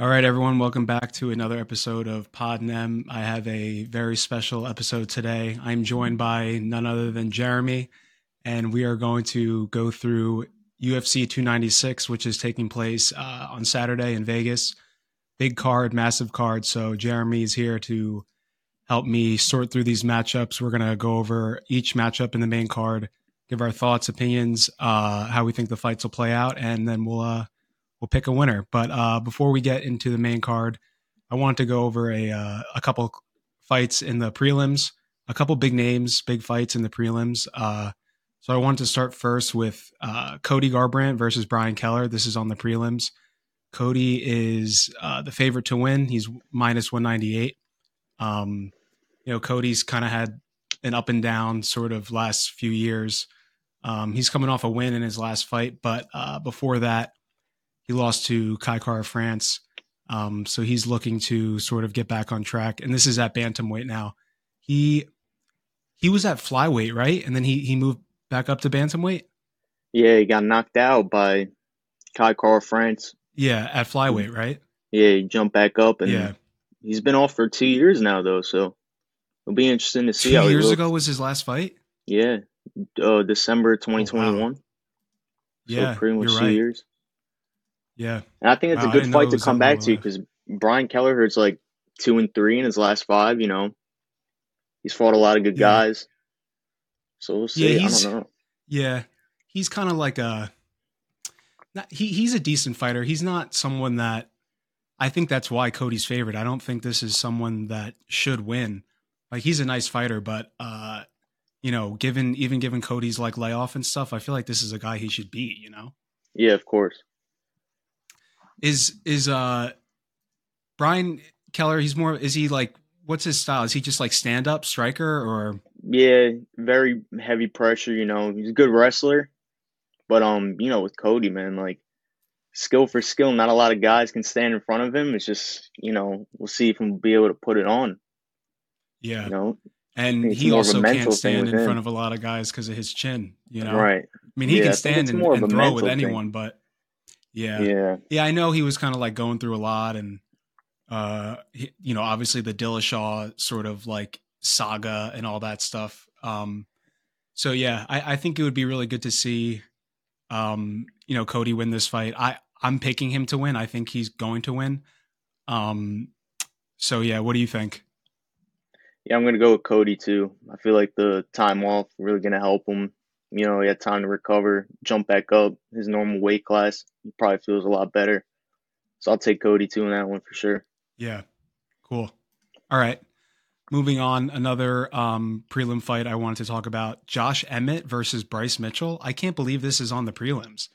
All right, everyone, welcome back to another episode of Pod Nem. I have a very special episode today. I'm joined by none other than Jeremy, and we are going to go through UFC 296, which is taking place uh, on Saturday in Vegas. Big card, massive card. So Jeremy is here to help me sort through these matchups. We're going to go over each matchup in the main card, give our thoughts, opinions, uh, how we think the fights will play out, and then we'll uh, we'll pick a winner. But uh, before we get into the main card, I want to go over a uh, a couple fights in the prelims, a couple big names, big fights in the prelims. Uh, so I want to start first with uh, Cody Garbrandt versus Brian Kelleher. This is on the prelims. Cody is uh, the favorite to win. He's minus 198. Um, you know, Cody's kind of had an up and down sort of last few years. Um, he's coming off a win in his last fight, but uh, before that, he lost to Kai Kara-France. Um, so he's looking to sort of get back on track. And this is at bantamweight now. He he was at flyweight, right? And then he he moved back up to bantamweight. Yeah, he got knocked out by Kai Kara-France. Yeah, at flyweight, right? Yeah, he jumped back up, and Yeah. he's been off for two years now, though. So it'll be interesting to see Two how years ago was his last fight. Yeah, uh, December 2021. Yeah, so pretty much two right. years. Yeah, And I think it's Wow, a good didn't know it fight to come back to because Brian Kelleher's like two and three in his last five. You know, he's fought a lot of good Yeah. guys. So we'll see. Yeah, I he's- don't know. yeah. He's kind of like a. Not, he he's a decent fighter. He's not someone that. I think that's why Cody's favorite. I don't think this is someone that should win. Like he's a nice fighter, but uh, you know, given even given Cody's like layoff and stuff, I feel like this is a guy he should beat. You know, Yeah, of course. Is is uh Brian Kelleher? He's more. Is he like? What's his style? Is he just like stand up striker or? Yeah, very heavy pressure. You know, he's a good wrestler, but um, you know, with Cody, man, like skill for skill, not a lot of guys can stand in front of him. It's just, you know, we'll see if he'll be able to put it on. Yeah, You know, and he more of a also can't stand in him. front of a lot of guys because of his chin. You know, right? I mean, he Yeah, can stand and, and throw with mental thing. anyone, but yeah. yeah, Yeah, I know he was kind of like going through a lot, and uh, he, you know, obviously the Dillashaw sort of like saga and all that stuff. Um, so yeah, I, I think it would be really good to see, um, you know, Cody win this fight. I I'm picking him to win. I think he's going to win. Um, so yeah, what do you think? yeah. I'm gonna go with Cody too. I feel like the time off really gonna help him. You know, he had time to recover, jump back up his normal weight class. He probably feels a lot better. So I'll take Cody too in that one for sure. Yeah. Cool. All right. Moving on, another um, prelim fight I wanted to talk about: Josh Emmett versus Bryce Mitchell. I can't believe this is on the prelims.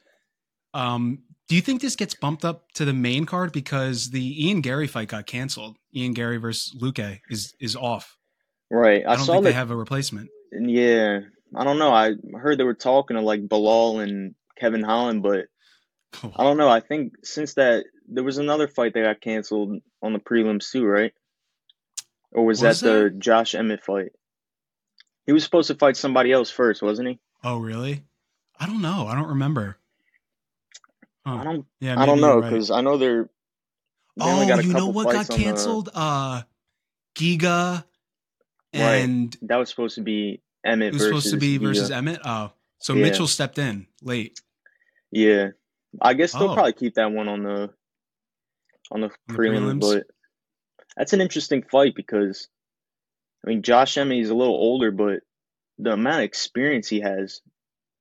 Um, do you think this gets bumped up to the main card because the Ian Garry fight got canceled? Ian Garry versus Luque is is off. Right. I, I, don't saw think that they have a replacement. Yeah, I don't know. I heard they were talking to like Belal and Kevin Holland, but I don't know. I think since that there was another fight that got canceled on the prelims too, right? Or was, Was that there? the Josh Emmett fight? He was supposed to fight somebody else first, wasn't he? Oh, really? I don't know. I don't remember. I don't. Yeah, I don't know right. because I know they're. They Oh, got a you know what got on the- canceled? Uh, Giga Right. and That was supposed to be Emmett It was versus supposed to be versus Emmett. Oh, so Yeah. Mitchell stepped in late Yeah, I guess they'll Oh. probably keep that one on the on the On prelims, prelims? but that's an interesting fight because I mean Josh Emmett is a little older, but the amount of experience he has,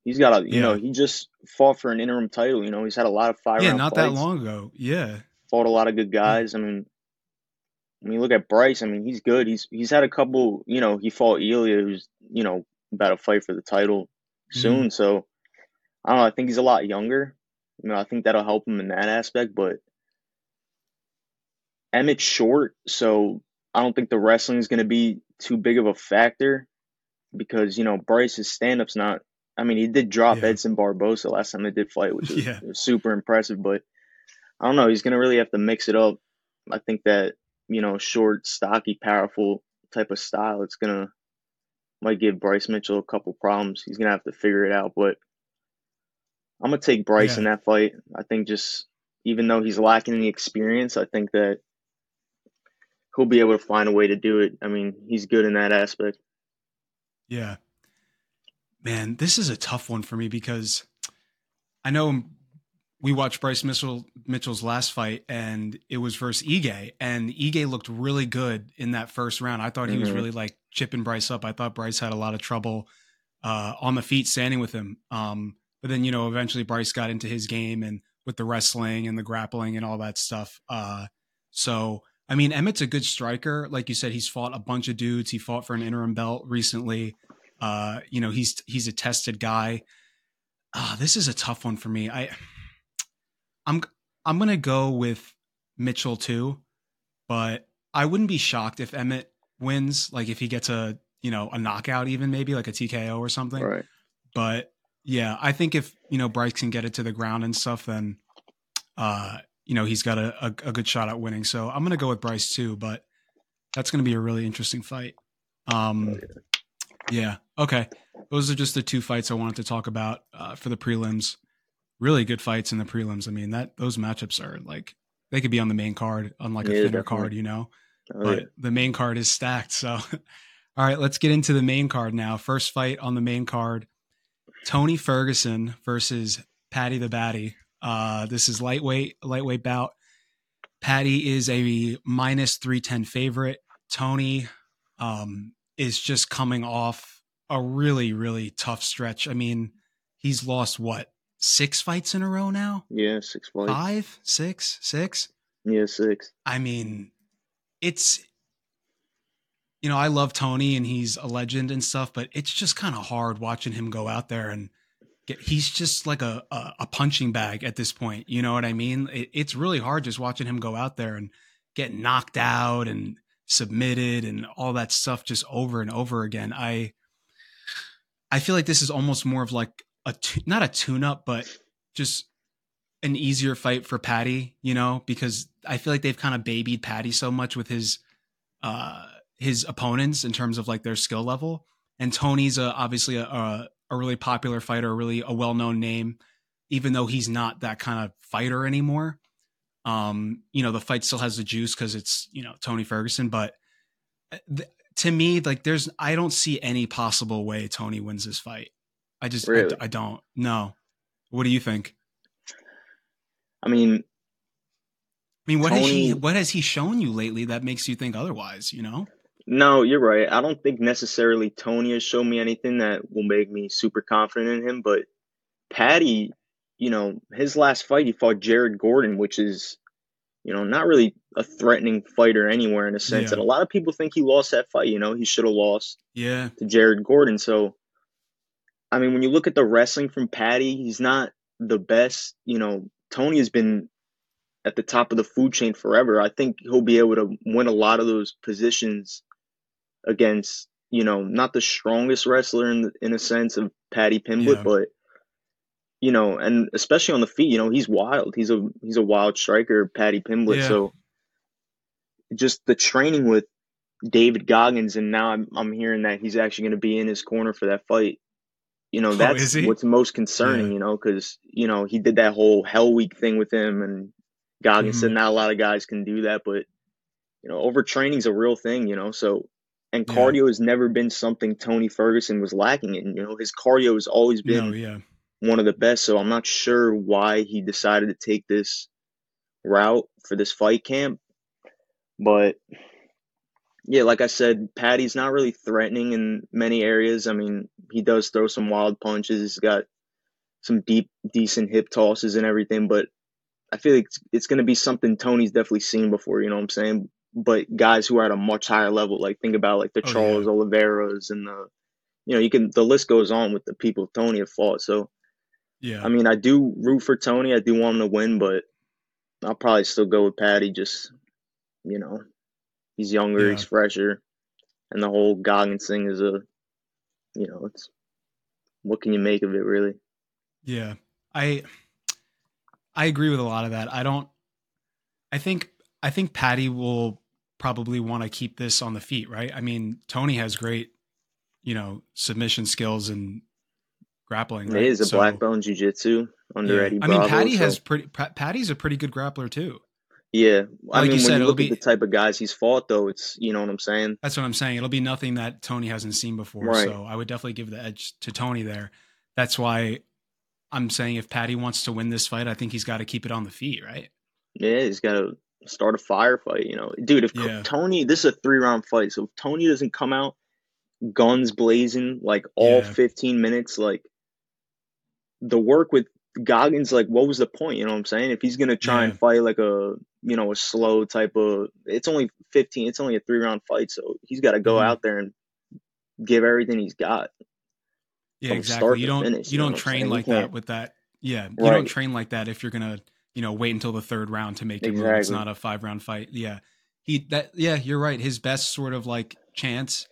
he's got a you Yeah. know he just fought for an interim title. You know he's had a lot of five yeah, not fights, that long ago. Yeah, fought a lot of good guys. I mean. When you look at Bryce, I mean he's good. He's he's had a couple. You know he fought Ilia, who's you know about to fight for the title Mm-hmm. soon. So I don't know. I think he's a lot younger. You know, I think that'll help him in that aspect. But Emmett's short, so I don't think the wrestling is going to be too big of a factor because you know Bryce's stand up's not. I mean, he did drop Yeah. Edson Barbosa last time they did fight, which was, Yeah. was super impressive. But I don't know. He's going to really have to mix it up. I think that you know, short, stocky, powerful type of style, it's gonna might give Bryce Mitchell a couple problems. He's gonna have to figure it out. But I'm gonna take Bryce Yeah. in that fight. I think just even though he's lacking the experience, I think that he'll be able to find a way to do it. I mean, he's good in that aspect. Yeah. Man, this is a tough one for me because I know we watched Bryce Mitchell Mitchell's last fight and it was versus Ige and Ige looked really good in that first round. I thought he mm-hmm. was really like chipping Bryce up. I thought Bryce had a lot of trouble uh, on the feet standing with him. Um, but then you know eventually Bryce got into his game and with the wrestling and the grappling and all that stuff. Uh, so I mean Emmett's a good striker. Like you said, he's fought a bunch of dudes. He fought for an interim belt recently. Uh, you know he's he's a tested guy. Uh, this is a tough one for me. I I'm I'm gonna go with Mitchell too, but I wouldn't be shocked if Emmett wins. Like if he gets a you know a knockout, even maybe like a TKO or something. Right. But yeah, I think if you know Bryce can get it to the ground and stuff, then uh you know he's got a, a, a good shot at winning. So I'm gonna go with Bryce too, but that's gonna be a really interesting fight. Um, oh, yeah. Okay. Those are just the two fights I wanted to talk about uh, for the prelims really good fights in the prelims. I mean, that those matchups are like they could be on the main card on like a thinner definitely. card, you know. Oh, but yeah. the main card is stacked. So, all right, let's get into the main card now. First fight on the main card: Tony Ferguson versus Paddy the Baddy. Uh, this is lightweight, lightweight bout. Paddy is a minus three ten favorite. Tony um, is just coming off a really, really tough stretch. I mean, he's lost what six fights in a row now. Yeah, six fights. Five, six, six. Yeah, six. I mean, it's you know, I love Tony and he's a legend and stuff, but it's just kind of hard watching him go out there and get. He's just like a, a, a punching bag at this point. You know what I mean? It, it's really hard just watching him go out there and get knocked out and submitted and all that stuff just over and over again. I I feel like this is almost more of like a not a tune up, but just an easier fight for Paddy, you know, because I feel like they've kind of babied Paddy so much with his uh his opponents in terms of like their skill level. And Tony's a, obviously a, a, a really popular fighter, really a well known name, even though he's not that kind of fighter anymore. Um, you know, the fight still has the juice because it's you know Tony Ferguson, but uh, th- to me, like there's I don't see any possible way Tony wins this fight. I just really? I, I don't. know. What do you think? I mean, I mean, what Tony, has he what has he shown you lately that makes you think otherwise? You know? No, you're right. I don't think necessarily Tony has shown me anything that will make me super confident in him. But Paddy, you know, his last fight he fought Jared Gordon, which is, you know, not really a threatening fighter anywhere in a sense. Yeah. And a lot of people think he lost that fight. You know, he should have lost. Yeah. To Jared Gordon. So I mean, when you look at the wrestling from Paddy, he's not the best. You know, Tony has been at the top of the food chain forever. I think he'll be able to win a lot of those positions against, you know, not the strongest wrestler in in a sense of Paddy Pimblett, yeah. but you know, and especially on the feet, you know, he's wild. He's a he's a wild striker, Paddy Pimblett. Yeah. So just the training with David Goggins, and now I'm I'm hearing that he's actually going to be in his corner for that fight you know, oh, that's what's most concerning, yeah. you know, because, you know, he did that whole Hell Week thing with him and Goggins mm-hmm. said not a lot of guys can do that, but, you know, overtraining's a real thing, you know, so, and cardio yeah. has never been something Tony Ferguson was lacking in, you know, his cardio has always been no, yeah. one of the best, so I'm not sure why he decided to take this route for this fight camp, but yeah, like I said, Paddy's not really threatening in many areas. I mean, he does throw some wild punches. He's got some deep, decent hip tosses and everything, but I feel like it's, it's going to be something Tony's definitely seen before, you know what I'm saying? But guys who are at a much higher level, like think about like the oh, Charles yeah. Oliveira's and the, you know, you can, the list goes on with the people Tony have fought. So, yeah, I mean, I do root for Tony. I do want him to win, but I'll probably still go with Paddy. Just, you know, He's younger, yeah. he's fresher, and the whole Goggins thing is a, you know, it's what can you make of it, really? Yeah, I, I agree with a lot of that. I don't. I think I think Paddy will probably want to keep this on the feet, right? I mean, Tony has great, you know, submission skills and grappling. Right? It is a so, black belt in jiu-jitsu under yeah. Eddie. Bravo, I mean, Paddy so. has pretty. Paddy's a pretty good grappler too. Yeah, I like mean, you said, when you look be, at the type of guys he's fought, though, it's you know what I'm saying. That's what I'm saying. It'll be nothing that Tony hasn't seen before. Right. So I would definitely give the edge to Tony there. That's why I'm saying if Paddy wants to win this fight, I think he's got to keep it on the feet, right? Yeah, he's got to start a firefight. You know, dude. If yeah. Tony, this is a three round fight, so if Tony doesn't come out guns blazing like all yeah. 15 minutes, like the work with Goggins, like what was the point? You know what I'm saying? If he's gonna try yeah. and fight like a you know a slow type of, it's only 15. It's only a three round fight, so he's got to go mm-hmm. out there and give everything he's got. Yeah, exactly. You don't finish, you, you don't train like that with that. Yeah, you right. don't train like that if you're gonna you know wait until the third round to make it exactly. move. It's not a five round fight. Yeah, he that yeah you're right. His best sort of like chance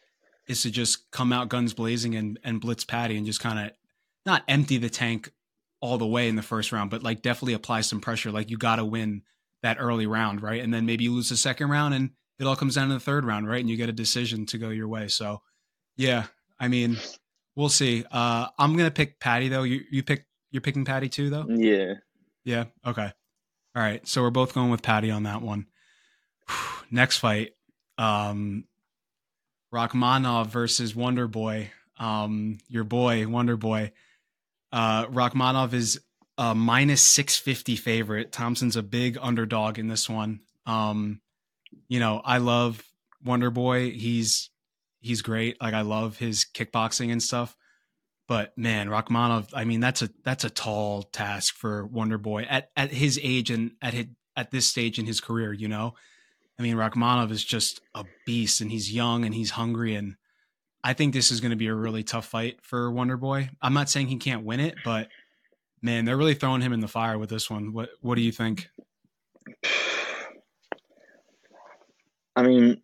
is to just come out guns blazing and and blitz Paddy and just kind of not empty the tank all the way in the first round, but like definitely apply some pressure. Like you got to win that early round, right? And then maybe you lose the second round and it all comes down to the third round, right? And you get a decision to go your way. So, yeah, I mean, we'll see. Uh, I'm gonna pick Paddy though. You you pick you're picking Paddy too though. Yeah. Yeah. Okay. All right. So we're both going with Paddy on that one. Next fight, um, Rakhmonov versus Wonder Boy. Um, your boy Wonder Boy. Uh, Rakhmonov is a minus 650 favorite. Thompson's a big underdog in this one. Um, you know, I love Wonder Boy. He's he's great. Like I love his kickboxing and stuff. But man, Rakhmonov, I mean, that's a that's a tall task for Wonder Boy at at his age and at his, at this stage in his career. You know, I mean, Rakhmonov is just a beast, and he's young and he's hungry, and I think this is going to be a really tough fight for Wonder Boy. I'm not saying he can't win it, but man, they're really throwing him in the fire with this one. What What do you think? I mean,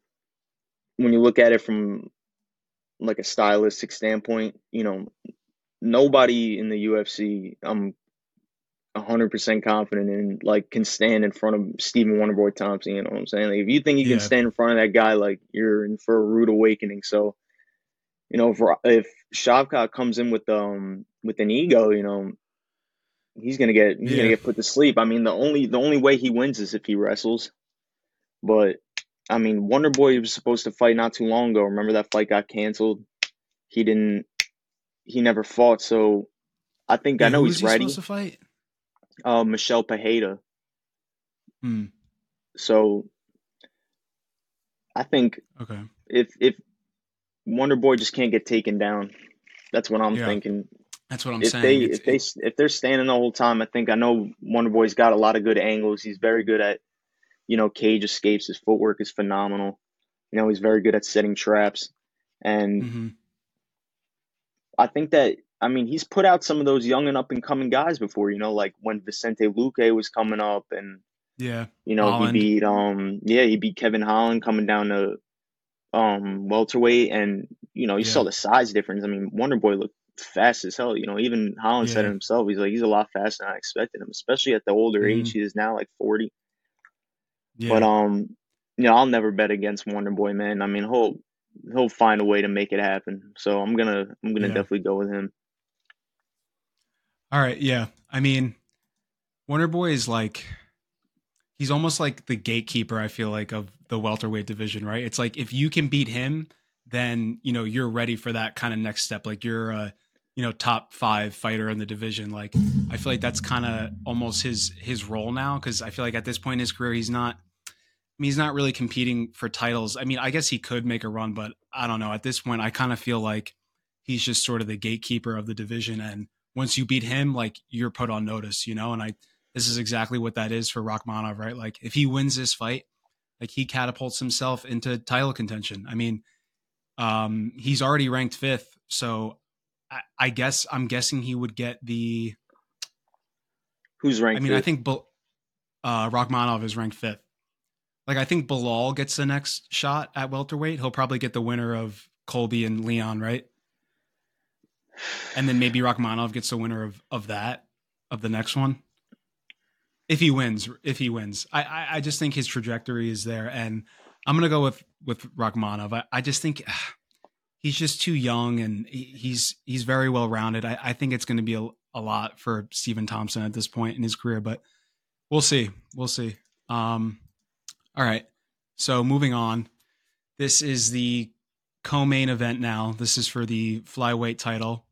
when you look at it from like a stylistic standpoint, you know, nobody in the UFC I'm 100% confident in like can stand in front of Stephen Wonderboy Thompson, you know what I'm saying? Like, if you think you yeah. can stand in front of that guy like you're in for a rude awakening. So you know, if if Shavkat comes in with um with an ego, you know, he's gonna get he's yeah. gonna get put to sleep. I mean, the only the only way he wins is if he wrestles. But I mean, Wonder Boy was supposed to fight not too long ago. Remember that fight got canceled. He didn't. He never fought. So I think yeah, I know he's he ready. Supposed to fight. Uh, Michel Pereira. Hmm. So I think okay if if Wonder Boy just can't get taken down. That's what I'm yeah, thinking. That's what I'm if saying. They, if they if they're standing the whole time, I think I know Wonder Boy's got a lot of good angles. He's very good at, you know, cage escapes. His footwork is phenomenal. You know, he's very good at setting traps, and mm-hmm. I think that I mean he's put out some of those young and up and coming guys before. You know, like when Vicente Luque was coming up, and yeah, you know Holland. he beat um yeah he beat Kevin Holland coming down to um welterweight, and you know you yeah. saw the size difference. I mean, Wonder Boy looked fast as hell. You know, even Holland yeah. said it himself. He's like he's a lot faster than I expected him, especially at the older mm age. He is now like forty. Yeah. But um, you know, I'll never bet against Wonder Boy, man. I mean, he'll he'll find a way to make it happen. So I'm gonna I'm gonna definitely go with him. All right, yeah. I mean, Wonder Boy is like he's almost like the gatekeeper. I feel like of the welterweight division, right? It's like if you can beat him, then you know you're ready for that kind of next step. Like you're a you know top five fighter in the division. Like I feel like that's kind of almost his his role now because I feel like at this point in his career he's not. I mean, he's not really competing for titles. I mean, I guess he could make a run, but I don't know. At this point, I kind of feel like he's just sort of the gatekeeper of the division. And once you beat him, like you're put on notice, you know. And I, this is exactly what that is for Rakhmonov, right? Like if he wins this fight, like he catapults himself into title contention. I mean, um, he's already ranked fifth, so I, I, guess I'm guessing he would get the. Who's ranked? I mean, fifth? I think uh, Rakhmonov is ranked fifth. Like I think Belal gets the next shot at welterweight. He'll probably get the winner of Colby and Leon, right? And then maybe Rakhmonov gets the winner of of that of the next one if he wins, if he wins, I, I, I just think his trajectory is there, and I'm gonna go with with Rakhmonov. I, I just think he's just too young and he's he's very well rounded. I, I think it's to be a, a lot for Stephen Thompson at this point in his career, but we'll see. We'll see. Um, all right. So moving on, this is the co-main event now. This is for the flyweight title.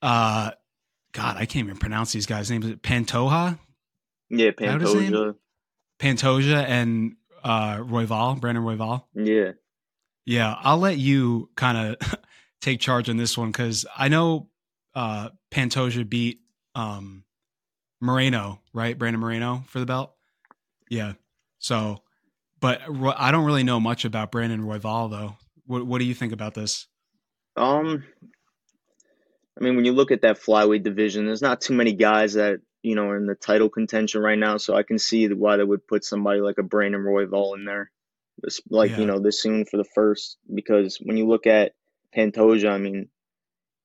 Uh, God, I can't even pronounce these guys' names. Pantoja. Yeah, Pantoja. Pantoja and uh, Royval, Brandon Royval. Yeah. Yeah, I'll let you kind of take charge on this one because I know uh, Pantoja beat um, Moreno, right? Brandon Moreno for the belt. Yeah. So, but I don't really know much about Brandon Royval though. What What do you think about this? Um, I mean, when you look at that flyweight division, there's not too many guys that you know in the title contention right now. So I can see why they would put somebody like a Brandon Royval in there, this, like yeah. you know this soon for the first. Because when you look at Pantoja, I mean,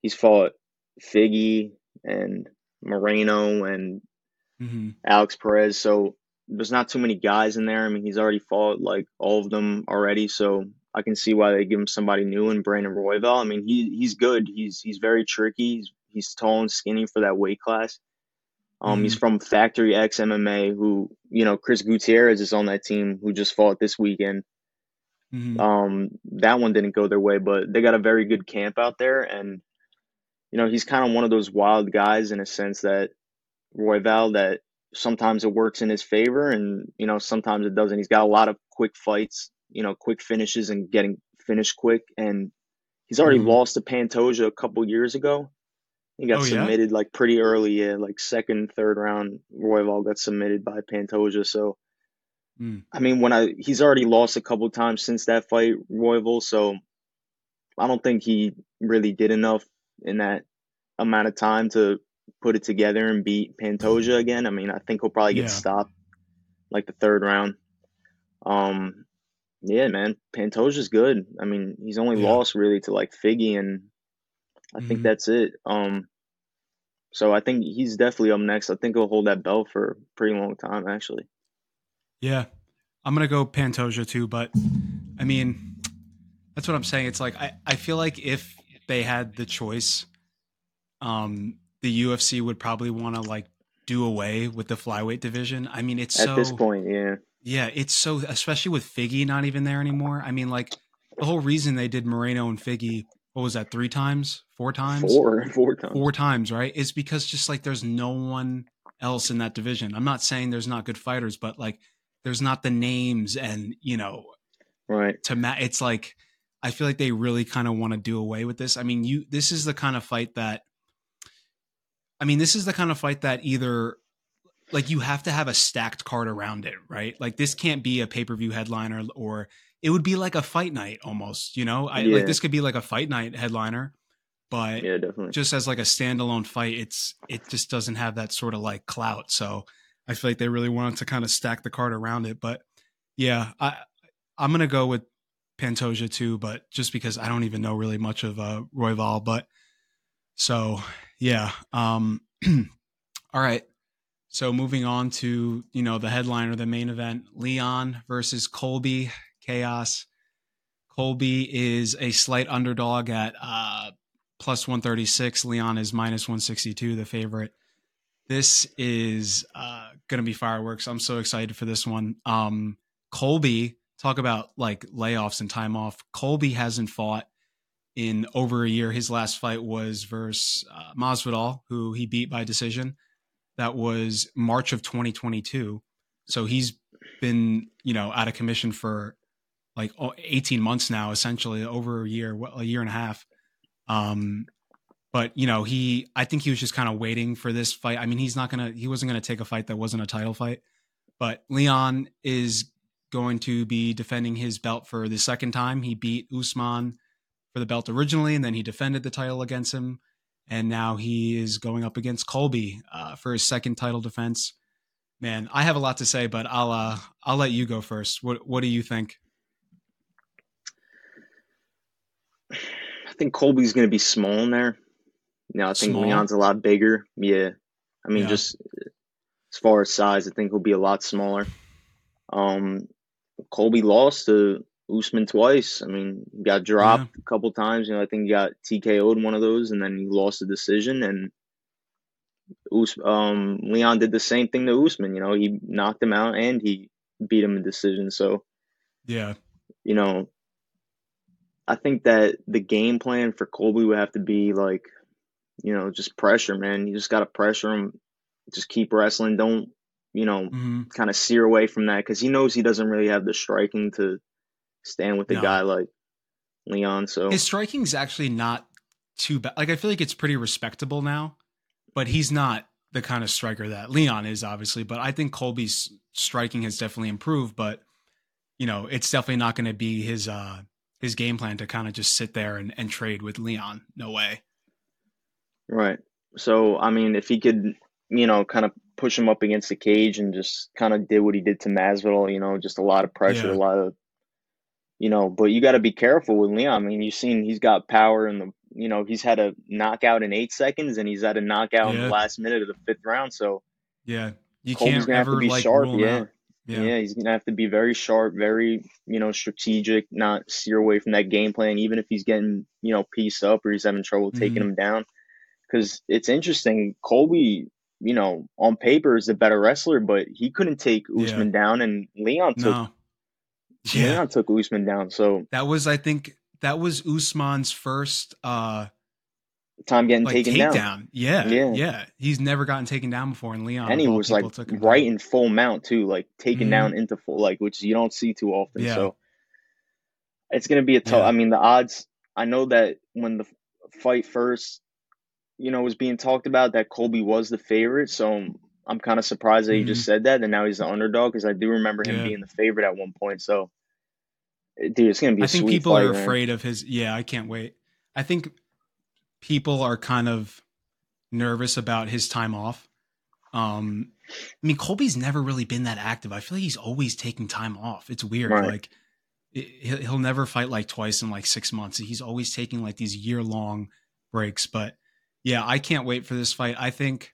he's fought Figgy and Moreno and mm-hmm. Alex Perez. So there's not too many guys in there. I mean, he's already fought like all of them already. So I can see why they give him somebody new in Brandon Royval. I mean, he he's good. He's he's very tricky. He's, he's tall and skinny for that weight class. Um, mm-hmm. he's from Factory X MMA, who you know Chris Gutierrez is on that team, who just fought this weekend. Mm-hmm. Um, that one didn't go their way, but they got a very good camp out there, and you know he's kind of one of those wild guys in a sense that Royval, that sometimes it works in his favor, and you know sometimes it doesn't. He's got a lot of quick fights you know, quick finishes and getting finished quick. And he's already mm-hmm. lost to Pantoja a couple years ago. He got oh, submitted yeah? like pretty early, yeah, like second, third round. Royval got submitted by Pantoja. So, mm. I mean, when I he's already lost a couple times since that fight, Royval. So, I don't think he really did enough in that amount of time to put it together and beat Pantoja again. I mean, I think he'll probably get yeah. stopped like the third round. Um, yeah, man, Pantoja's good. I mean, he's only yeah. lost really to like Figgy, and I mm-hmm. think that's it. Um, so I think he's definitely up next. I think he'll hold that belt for a pretty long time, actually. Yeah, I'm gonna go Pantoja too, but I mean, that's what I'm saying. It's like I I feel like if they had the choice, um, the UFC would probably want to like do away with the flyweight division. I mean, it's so at so, this point, yeah. Yeah, it's so especially with Figgy not even there anymore. I mean, like the whole reason they did Moreno and Figgy, what was that, three times, four times, four, four times, four times, right? Is because just like there's no one else in that division. I'm not saying there's not good fighters, but like there's not the names and you know, right? To ma- it's like I feel like they really kind of want to do away with this. I mean, you this is the kind of fight that I mean, this is the kind of fight that either like you have to have a stacked card around it, right? Like this can't be a pay per view headliner, or it would be like a fight night almost. You know, I, yeah. like this could be like a fight night headliner, but yeah, definitely. just as like a standalone fight, it's it just doesn't have that sort of like clout. So I feel like they really wanted to kind of stack the card around it. But yeah, I I'm gonna go with Pantoja too, but just because I don't even know really much of uh, Royval, but so yeah. Um, all right. So moving on to you know the headliner, the main event: Leon versus Colby Chaos. Colby is a slight underdog at uh, plus 136. Leon is minus 162, the favorite. This is uh, going to be fireworks. I'm so excited for this one. Um, Colby, talk about like layoffs and time off. Colby hasn't fought in over a year. His last fight was versus uh, Masvidal, who he beat by decision that was March of 2022. So he's been, you know, out of commission for like 18 months now, essentially over a year, a year and a half. Um, but you know, he, I think he was just kind of waiting for this fight. I mean, he's not gonna, he wasn't gonna take a fight that wasn't a title fight. But Leon is going to be defending his belt for the second time. He beat Usman for the belt originally, and then he defended the title against him and now he is going up against Colby uh, for his second title defense. Man, I have a lot to say, but I'll uh, I'll let you go first. What what do you think? Think Colby's going to be small in there. You know, I think small? Leon's a lot bigger. Yeah, I mean, yeah. just as far as size, I think he'll be a lot smaller. Um, Colby lost to Usman twice. I mean, he got dropped yeah. a couple times. You know, I think he got TKO'd one of those, and then he lost the decision. And Us- um, Leon did the same thing to Usman. You know, he knocked him out and he beat him in decision. So, yeah, you know, I think that the game plan for Colby would have to be like, you know, just pressure, man. You just got to pressure him. Just keep wrestling. Don't, you know, mm-hmm. kind of steer away from that because he knows he doesn't really have the striking to stand with a no. guy like Leon. So his striking's actually not too bad. Like I feel like it's pretty respectable now, but he's not the kind of striker that Leon is, obviously. But I think Colby's striking has definitely improved. But you know, it's definitely not going to be his uh his game plan to kind of just sit there and, and trade with Leon. No way. Right. So, I mean, if he could, you know, kind of push him up against the cage and just kind of did what he did to Masvidal, you know, just a lot of pressure, yeah. a lot of, you know, but you got to be careful with Leon. I mean, you've seen he's got power in the, you know, he's had a knockout in eight seconds and he's had a knockout yeah. in the last minute of the fifth round. So, yeah, you Colby's can't ever like sharp. yeah. Out. Yeah. yeah, he's gonna have to be very sharp, very you know strategic, not steer away from that game plan, even if he's getting you know pieced up or he's having trouble taking mm-hmm. him down. Because it's interesting, Colby, you know, on paper is the better wrestler, but he couldn't take Usman yeah. down, and Leon took no. yeah. Leon took Usman down. So that was, I think, that was Usman's first uh time getting like taken takedown. down. Yeah, yeah, yeah. He's never gotten taken down before, and Leon and he was like right down. in full mount too, like taken mm-hmm. down into full, like which you don't see too often. Yeah. So it's gonna be a tough. Yeah. I mean, the odds. I know that when the fight first, you know, was being talked about, that Colby was the favorite. So I'm kind of surprised that mm-hmm. he just said that, and now he's the underdog because I do remember him yeah. being the favorite at one point. So, dude, it's gonna be. I think people fight, are man. afraid of his. Yeah, I can't wait. I think people are kind of nervous about his time off. Um, I mean, Colby's never really been that active. I feel like he's always taking time off. It's weird. Right. Like it, he'll never fight like twice in like six months. He's always taking like these year long breaks. But yeah, I can't wait for this fight. I think,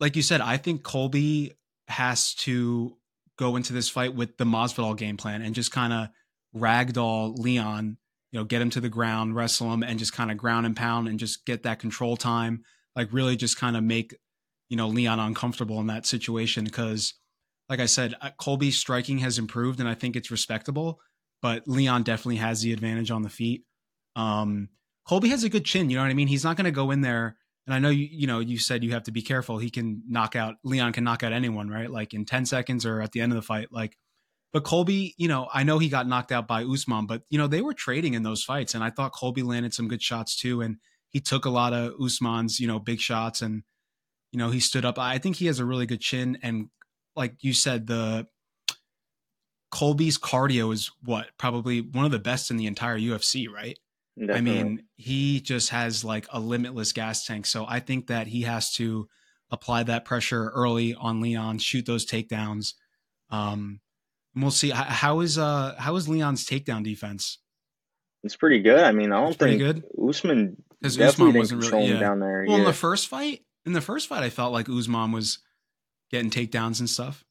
like you said, I think Colby has to go into this fight with the Masvidal game plan and just kind of ragdoll Leon you know, get him to the ground, wrestle him, and just kind of ground and pound and just get that control time. Like really, just kind of make you know Leon uncomfortable in that situation because, like I said, uh, Colby's striking has improved and I think it's respectable, but Leon definitely has the advantage on the feet. Um, Colby has a good chin, you know what I mean. He's not going to go in there. And I know you, you know, you said you have to be careful. He can knock out Leon can knock out anyone, right? Like in 10 seconds or at the end of the fight. Like but Colby, you know, I know he got knocked out by Usman, but you know they were trading in those fights, and I thought Colby landed some good shots too, and he took a lot of Usman's, you know, big shots, and you know he stood up. I think he has a really good chin, and like you said, the Colby's cardio is what probably one of the best in the entire UFC, right? Definitely. I mean, he just has like a limitless gas tank. So I think that he has to apply that pressure early on Leon, shoot those takedowns. Um, we'll see how is uh how is Leon's takedown defense. It's pretty good. I mean, I don't it's think good. Usman because Usman wasn't really yeah. down there. Well, yeah. in the first fight, in the first fight, I felt like Usman was getting takedowns and stuff.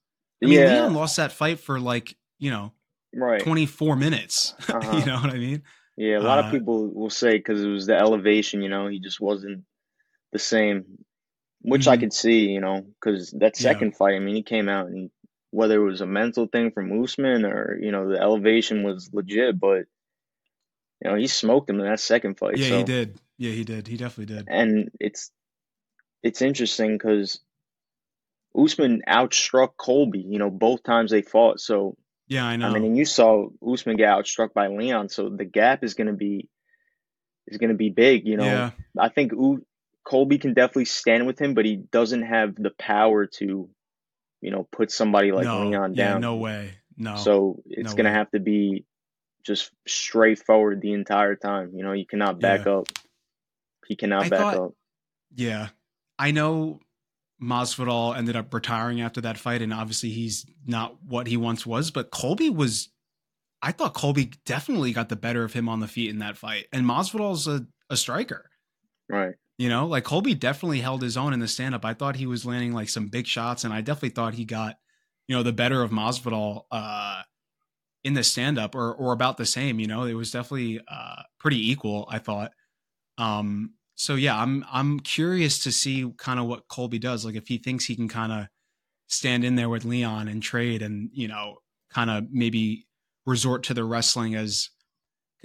I mean, yeah. Leon lost that fight for like you know, right, twenty four minutes. Uh-huh. you know what I mean? Yeah, a lot uh, of people will say because it was the elevation. You know, he just wasn't the same, which mm-hmm. I could see. You know, because that second yeah. fight, I mean, he came out and he whether it was a mental thing from Usman or you know the elevation was legit, but you know he smoked him in that second fight. Yeah, so. he did. Yeah, he did. He definitely did. And it's it's interesting because Usman outstruck Colby. You know, both times they fought. So yeah, I know. I mean, and you saw Usman get outstruck by Leon, so the gap is going to be is going to be big. You know, yeah. I think U- Colby can definitely stand with him, but he doesn't have the power to you know, put somebody like no, Leon down. Yeah, no way. No. So it's no gonna way. have to be just straightforward the entire time. You know, you cannot back yeah. up. He cannot I back thought, up. Yeah. I know Masvidal ended up retiring after that fight, and obviously he's not what he once was, but Colby was I thought Colby definitely got the better of him on the feet in that fight. And Masvidal's a, a striker. Right. You know, like Colby definitely held his own in the stand up. I thought he was landing like some big shots, and I definitely thought he got, you know, the better of Masvidal uh, in the stand up or or about the same. You know, it was definitely uh, pretty equal. I thought. Um, so yeah, I'm I'm curious to see kind of what Colby does. Like if he thinks he can kind of stand in there with Leon and trade, and you know, kind of maybe resort to the wrestling as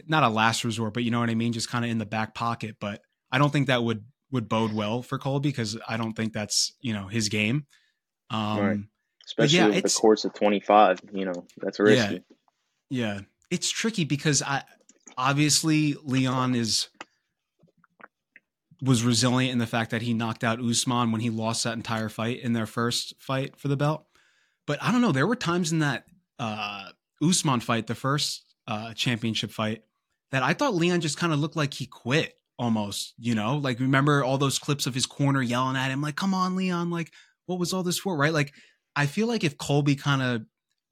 not a last resort, but you know what I mean, just kind of in the back pocket. But I don't think that would would bode well for Colby because I don't think that's you know his game. Um, right. Especially yeah, the course of twenty five, you know, that's risky. Yeah, yeah, it's tricky because I obviously Leon is was resilient in the fact that he knocked out Usman when he lost that entire fight in their first fight for the belt. But I don't know. There were times in that uh, Usman fight, the first uh, championship fight, that I thought Leon just kind of looked like he quit almost. You know, like remember all those clips of his corner yelling at him, like, "Come on, Leon! Like, what was all this for?" Right? Like, I feel like if Colby kind of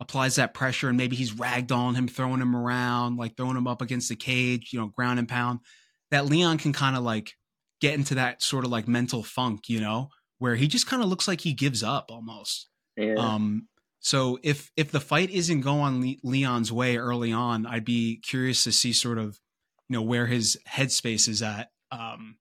applies that pressure and maybe he's ragged on him, throwing him around, like throwing him up against the cage, you know, ground and pound, that Leon can kind of like get into that sort of like mental funk, you know, where he just kind of looks like he gives up almost. Yeah. Um, so if if the fight isn't going Leon's way early on, I'd be curious to see sort of, you know, where his headspace is at. Um,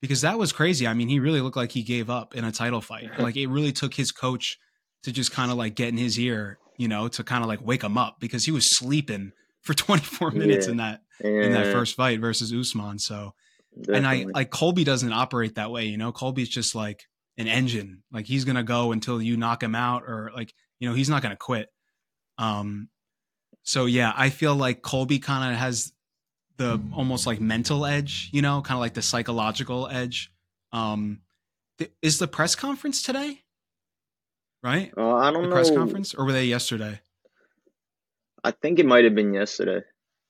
because that was crazy. I mean, he really looked like he gave up in a title fight. like it really took his coach to just kind of like get in his ear, you know, to kind of like wake him up because he was sleeping for 24 minutes yeah. in that yeah. in that first fight versus Usman. So Definitely. And I like Colby doesn't operate that way, you know. Colby's just like an engine. Like he's gonna go until you knock him out, or like you know he's not gonna quit. Um, so yeah, I feel like Colby kind of has the almost like mental edge, you know, kind of like the psychological edge. Um, th- is the press conference today? Right? Uh, I don't the know. Press conference, or were they yesterday? I think it might have been yesterday.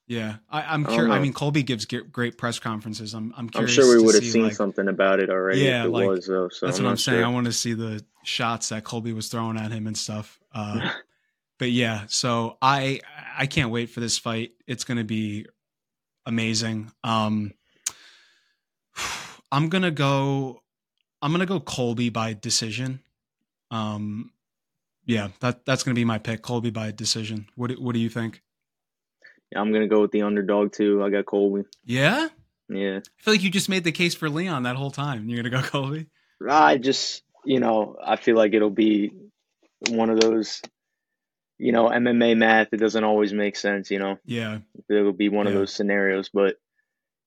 Yeah, I, am curious. I mean, Colby gives great press conferences. I'm, I'm curious. I'm sure we would have seen like, something about it already. Yeah, if it like, was though. So that's I'm what I'm sure. saying. I want to see the shots that Colby was throwing at him and stuff. Uh, but yeah, so I I can't wait for this fight. It's going to be amazing. Um, I'm gonna go. I'm gonna go Colby by decision. Um, yeah, that that's gonna be my pick. Colby by decision. What What do you think? Yeah, I'm gonna go with the underdog too. I got Colby. Yeah. Yeah. I feel like you just made the case for Leon that whole time. You're gonna go Colby. I just, you know, I feel like it'll be one of those, you know, MMA math. It doesn't always make sense. You know. Yeah. It'll be one yeah. of those scenarios, but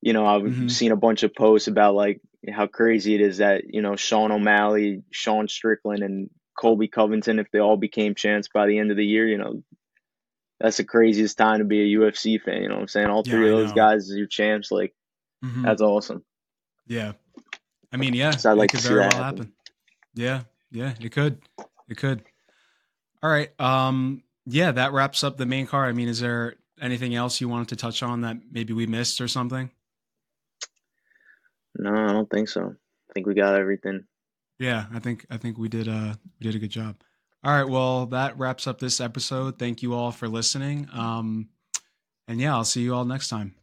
you know, I've mm-hmm. seen a bunch of posts about like how crazy it is that you know Sean O'Malley, Sean Strickland, and Colby Covington, if they all became champs by the end of the year, you know, that's the craziest time to be a UFC fan. You know what I'm saying? All three yeah, of those guys as your champs. Like, mm-hmm. that's awesome. Yeah. I mean, yeah. So I'd like it could very well happen. happen. Yeah. Yeah. It could. It could. All right. Um. Yeah. That wraps up the main card. I mean, is there anything else you wanted to touch on that maybe we missed or something? No, I don't think so. I think we got everything. Yeah, I think I think we did uh we did a good job. All right. Well, that wraps up this episode. Thank you all for listening. Um, and yeah, I'll see you all next time.